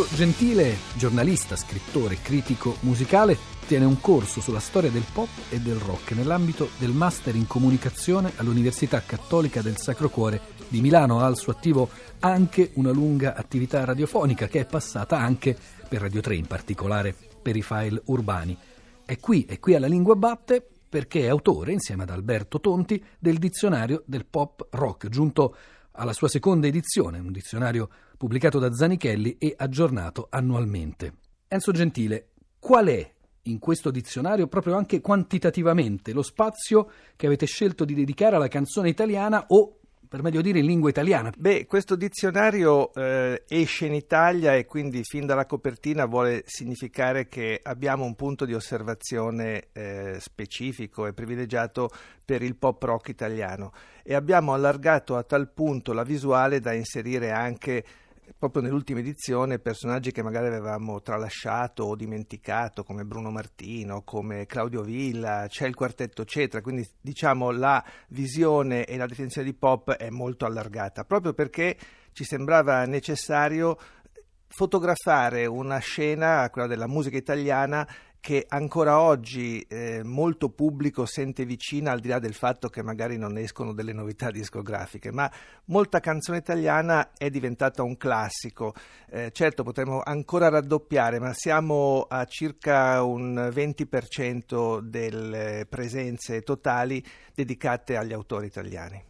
Enzo Gentile, giornalista, scrittore, critico musicale, tiene un corso sulla storia del pop e del rock nell'ambito del Master in Comunicazione all'Università Cattolica del Sacro Cuore di Milano. Ha al suo attivo anche una lunga attività radiofonica che è passata anche per Radio 3, in particolare per i file urbani. È qui, è qui alla Lingua Batte perché è autore, insieme ad Alberto Tonti, del dizionario del pop rock, giunto alla sua seconda edizione, un dizionario pubblicato da Zanichelli e aggiornato annualmente. Enzo Gentile, qual è in questo dizionario proprio anche quantitativamente lo spazio che avete scelto di dedicare alla canzone italiana o per meglio dire in lingua italiana. Beh, questo dizionario eh, esce in Italia e quindi fin dalla copertina vuole significare che abbiamo un punto di osservazione eh, specifico e privilegiato per il pop rock italiano e abbiamo allargato a tal punto la visuale da inserire anche proprio nell'ultima edizione personaggi che magari avevamo tralasciato o dimenticato come Bruno Martino, come Claudio Villa, c'è il quartetto Cetra, quindi diciamo la visione e la definizione di pop è molto allargata, proprio perché ci sembrava necessario fotografare una scena, quella della musica italiana, che ancora oggi eh, molto pubblico sente vicina al di là del fatto che magari non escono delle novità discografiche, ma molta canzone italiana è diventata un classico. Eh, certo potremmo ancora raddoppiare, ma siamo a circa un 20% delle presenze totali dedicate agli autori italiani.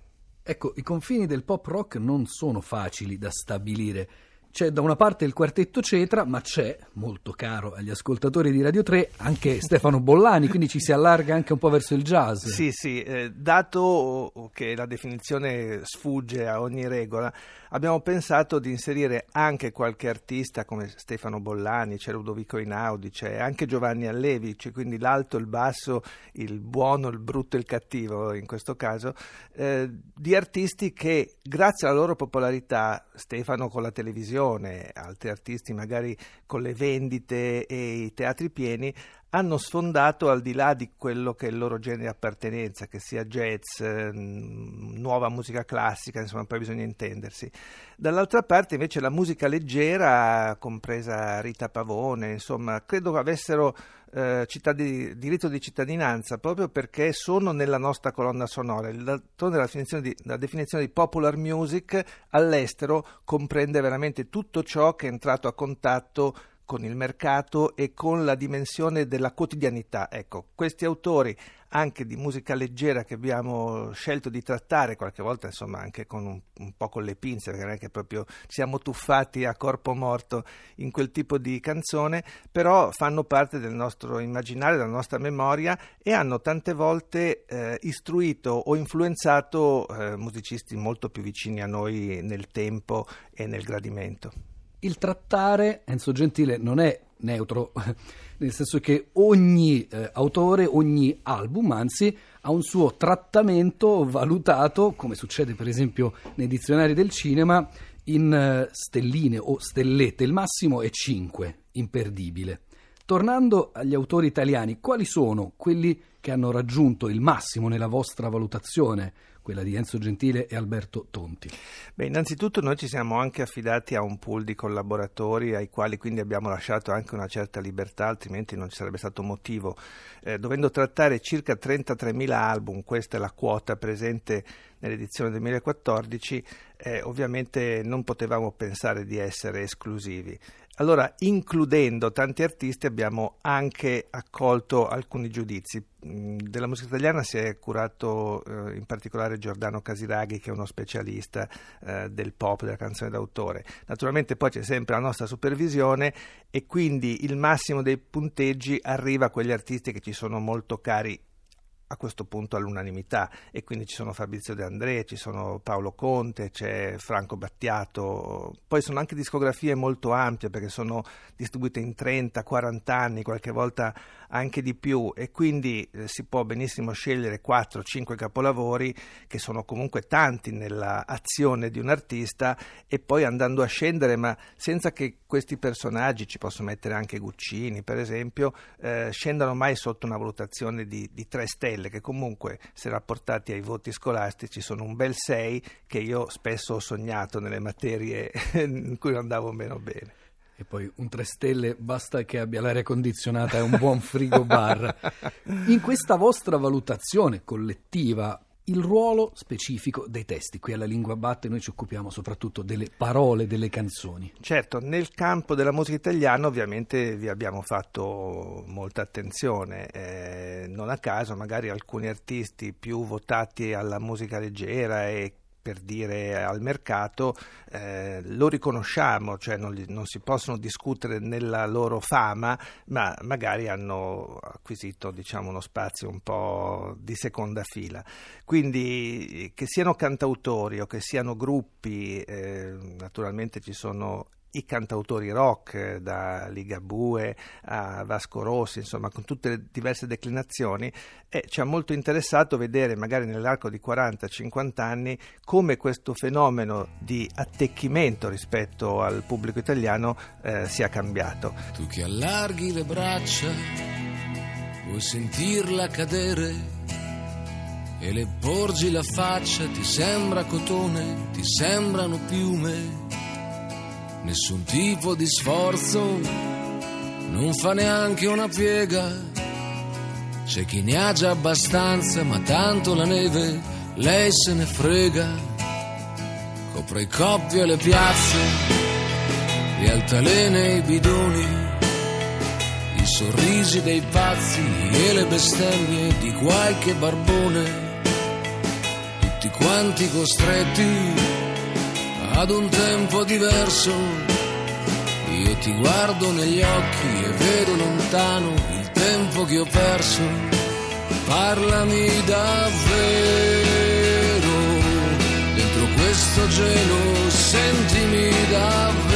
Ecco, i confini del pop rock non sono facili da stabilire. C'è da una parte il quartetto Cetra, ma c'è, molto caro agli ascoltatori di Radio 3, anche Stefano Bollani, quindi ci si allarga anche un po' verso il jazz. Sì, sì, eh, dato che la definizione sfugge a ogni regola, abbiamo pensato di inserire anche qualche artista come Stefano Bollani, c'è Ludovico Inaudi, c'è anche Giovanni Allevi, c'è quindi l'alto, il basso, il buono, il brutto e il cattivo in questo caso, eh, di artisti che grazie alla loro popolarità, Stefano con la televisione, televisione, altri artisti magari con le vendite e i teatri pieni, hanno sfondato al di là di quello che è il loro genere di appartenenza, che sia jazz, mm, nuova musica classica, insomma poi bisogna intendersi. Dall'altra parte invece la musica leggera, compresa Rita Pavone, insomma, credo avessero eh, cittadini, diritto di cittadinanza proprio perché sono nella nostra colonna sonora. D'altronde la la definizione di popular music all'estero comprende veramente tutto ciò che è entrato a contatto con il mercato e con la dimensione della quotidianità. Ecco, questi autori anche di musica leggera che abbiamo scelto di trattare, qualche volta insomma anche con un, un po' con le pinze, perché non è che proprio siamo tuffati a corpo morto in quel tipo di canzone, però fanno parte del nostro immaginario, della nostra memoria e hanno tante volte eh, istruito o influenzato eh, musicisti molto più vicini a noi nel tempo e nel gradimento il trattare, Enzo Gentile, non è neutro, nel senso che ogni eh, autore, ogni album, anzi, ha un suo trattamento valutato, come succede per esempio nei dizionari del cinema, in eh, stelline o stellette. Il massimo è 5, imperdibile. Tornando agli autori italiani, quali sono quelli che hanno raggiunto il massimo nella vostra valutazione? Quella di Enzo Gentile e Alberto Tonti? Beh, innanzitutto noi ci siamo anche affidati a un pool di collaboratori ai quali quindi abbiamo lasciato anche una certa libertà, altrimenti non ci sarebbe stato motivo. Eh, dovendo trattare circa 33.000 album, questa è la quota presente nell'edizione 2014, eh, ovviamente non potevamo pensare di essere esclusivi. Allora, includendo tanti artisti, abbiamo anche accolto alcuni giudizi. Mm, della musica italiana si è curato eh, in particolare Giordano Casiraghi, che è uno specialista eh, del pop, della canzone d'autore. Naturalmente poi c'è sempre la nostra supervisione e quindi il massimo dei punteggi arriva a quegli artisti che ci sono molto cari a questo punto all'unanimità. E quindi ci sono Fabrizio De André, ci sono Paolo Conte, c'è Franco Battiato, poi sono anche discografie molto ampie perché sono distribuite in 30, 40 anni, qualche volta anche di più. E quindi eh, si può benissimo scegliere 4, 5 capolavori che sono comunque tanti nell'azione di un artista e poi andando a scendere ma senza che questi personaggi, ci posso mettere anche Guccini per esempio, eh, scendano mai sotto una valutazione di, di 3 stelle stelle che comunque se rapportati ai voti scolastici sono un bel 6 che io spesso ho sognato nelle materie in cui andavo meno bene. E poi un tre stelle basta che abbia l'aria condizionata e un buon frigo bar. In questa vostra valutazione collettiva, il ruolo specifico dei testi. Qui alla Lingua Batte noi ci occupiamo soprattutto delle parole delle canzoni. Certo, nel campo della musica italiana ovviamente vi abbiamo fatto molta attenzione, eh, non a caso magari alcuni artisti più votati alla musica leggera e per dire al mercato, eh, lo riconosciamo, cioè non, non, si possono discutere nella loro fama, ma magari hanno acquisito diciamo, uno spazio un po' di seconda fila. Quindi che siano cantautori o che siano gruppi, eh, naturalmente ci sono i cantautori rock, da Ligabue a Vasco Rossi, insomma, con tutte le diverse declinazioni, e ci ha molto interessato vedere, magari nell'arco di 40-50 anni, come questo fenomeno di attecchimento rispetto al pubblico italiano eh, sia cambiato. Tu che allarghi le braccia, vuoi sentirla cadere? E le porgi la faccia, ti sembra cotone, ti sembrano piume nessun tipo di sforzo, non fa neanche una piega. C'è chi ne ha già abbastanza, ma tanto la neve lei se ne frega. Copre i coppi e le piazze, le altalene e i bidoni, i sorrisi dei pazzi e le bestemmie di qualche barbone. Tutti quanti costretti ad un tempo diverso. Io ti guardo negli occhi e vedo lontano il tempo che ho perso. Parlami davvero, dentro questo gelo sentimi davvero.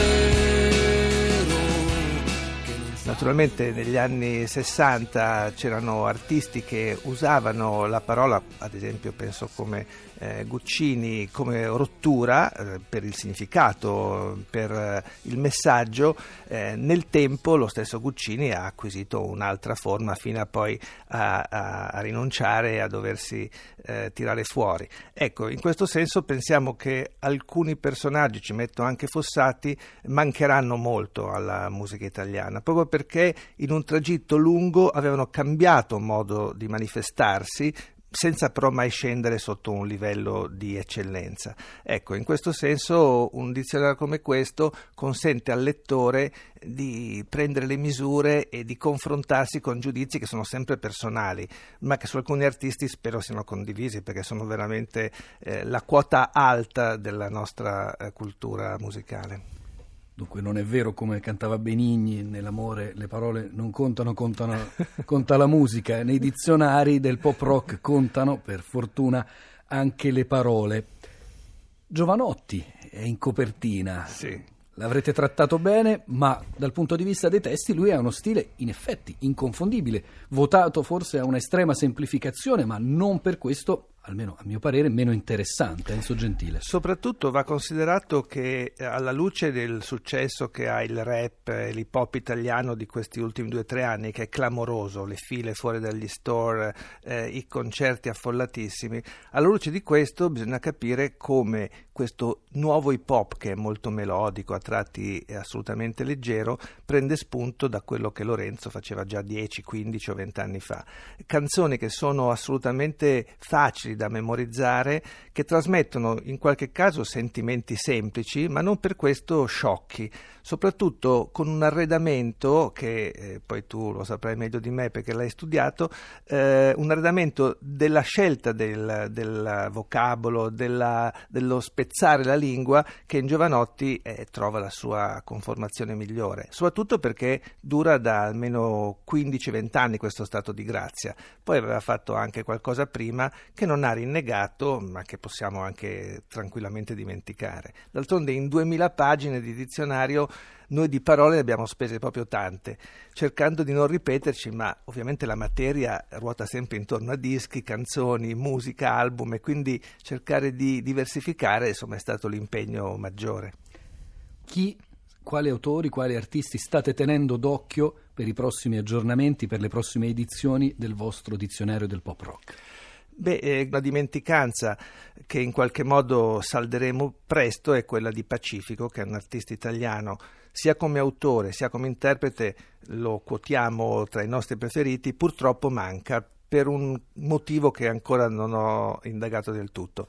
Naturalmente negli anni 60 c'erano artisti che usavano la parola, ad esempio penso come eh, Guccini come rottura eh, per il significato, per eh, il messaggio, eh, nel tempo lo stesso Guccini ha acquisito un'altra forma fino a poi a, a, a rinunciare a doversi eh, tirare fuori. Ecco, in questo senso pensiamo che alcuni personaggi, ci metto anche Fossati, mancheranno molto alla musica italiana, proprio perché in un tragitto lungo avevano cambiato modo di manifestarsi, senza però mai scendere sotto un livello di eccellenza. Ecco, in questo senso un dizionario come questo consente al lettore di prendere le misure e di confrontarsi con giudizi che sono sempre personali, ma che su alcuni artisti spero siano condivisi perché sono veramente eh, la quota alta della nostra eh, cultura musicale. Dunque non è vero come cantava Benigni, nell'amore le parole non contano, contano conta la musica. Nei dizionari del pop rock contano, per fortuna, anche le parole. Giovanotti è in copertina. Sì. L'avrete trattato bene, ma dal punto di vista dei testi lui ha uno stile in effetti inconfondibile, votato forse a un'estrema semplificazione, ma non per questo almeno a mio parere, meno interessante, Enzo Gentile. Soprattutto va considerato che eh, alla luce del successo che ha il rap e l'hip hop italiano di questi ultimi due o tre anni, che è clamoroso, le file fuori dagli store, eh, i concerti affollatissimi, alla luce di questo bisogna capire come questo nuovo hip hop, che è molto melodico, a tratti assolutamente leggero, prende spunto da quello che Lorenzo faceva già 10, 15 o 20 anni fa. Canzoni che sono assolutamente facili da memorizzare che trasmettono in qualche caso sentimenti semplici, ma non per questo sciocchi, soprattutto con un arredamento che eh, poi tu lo saprai meglio di me perché l'hai studiato, eh, un arredamento della scelta del, del vocabolo, della, dello spezzare la lingua che in Giovanotti eh, trova la sua conformazione migliore, soprattutto perché dura da almeno 15-20 anni questo stato di grazia. Poi aveva fatto anche qualcosa prima che non ha rinnegato, ma che possiamo anche tranquillamente dimenticare. D'altronde in 2000 pagine di dizionario noi di parole ne abbiamo spese proprio tante, cercando di non ripeterci, ma ovviamente la materia ruota sempre intorno a dischi, canzoni, musica, album e quindi cercare di diversificare insomma, è stato l'impegno maggiore. Chi, quali autori, quali artisti state tenendo d'occhio per i prossimi aggiornamenti, per le prossime edizioni del vostro dizionario del pop rock? Beh, eh, la dimenticanza che in qualche modo salderemo presto è quella di Pacifico, che è un artista italiano sia come autore sia come interprete lo quotiamo tra i nostri preferiti, purtroppo manca per un motivo che ancora non ho indagato del tutto.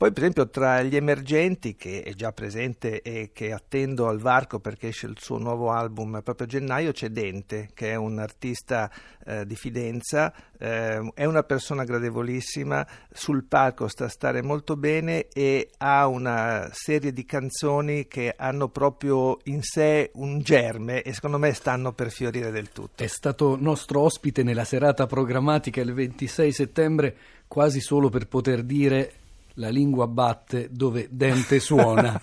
Poi, per esempio, tra gli emergenti, che è già presente e che attendo al varco perché esce il suo nuovo album proprio a gennaio, c'è Dente, che è un artista eh, di Fidenza, eh, è una persona gradevolissima, sul palco sta a stare molto bene e ha una serie di canzoni che hanno proprio in sé un germe e secondo me stanno per fiorire del tutto. È stato nostro ospite nella serata programmatica il 26 settembre quasi solo per poter dire la lingua batte dove dente suona.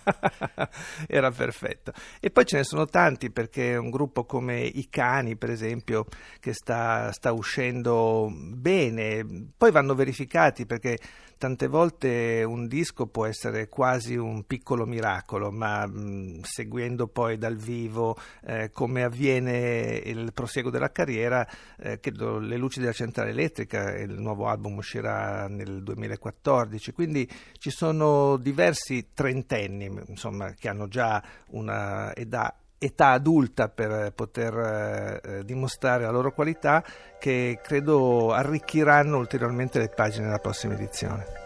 Era perfetto. E poi ce ne sono tanti perché un gruppo come I Cani, per esempio, che sta, sta uscendo bene, poi vanno verificati perché tante volte un disco può essere quasi un piccolo miracolo, ma mh, seguendo poi dal vivo eh, come avviene il prosieguo della carriera, eh, credo Le luci della centrale elettrica, il nuovo album uscirà nel 2014, quindi ci sono diversi trentenni insomma, che hanno già una età età adulta per poter eh, dimostrare la loro qualità che credo arricchiranno ulteriormente le pagine della prossima edizione.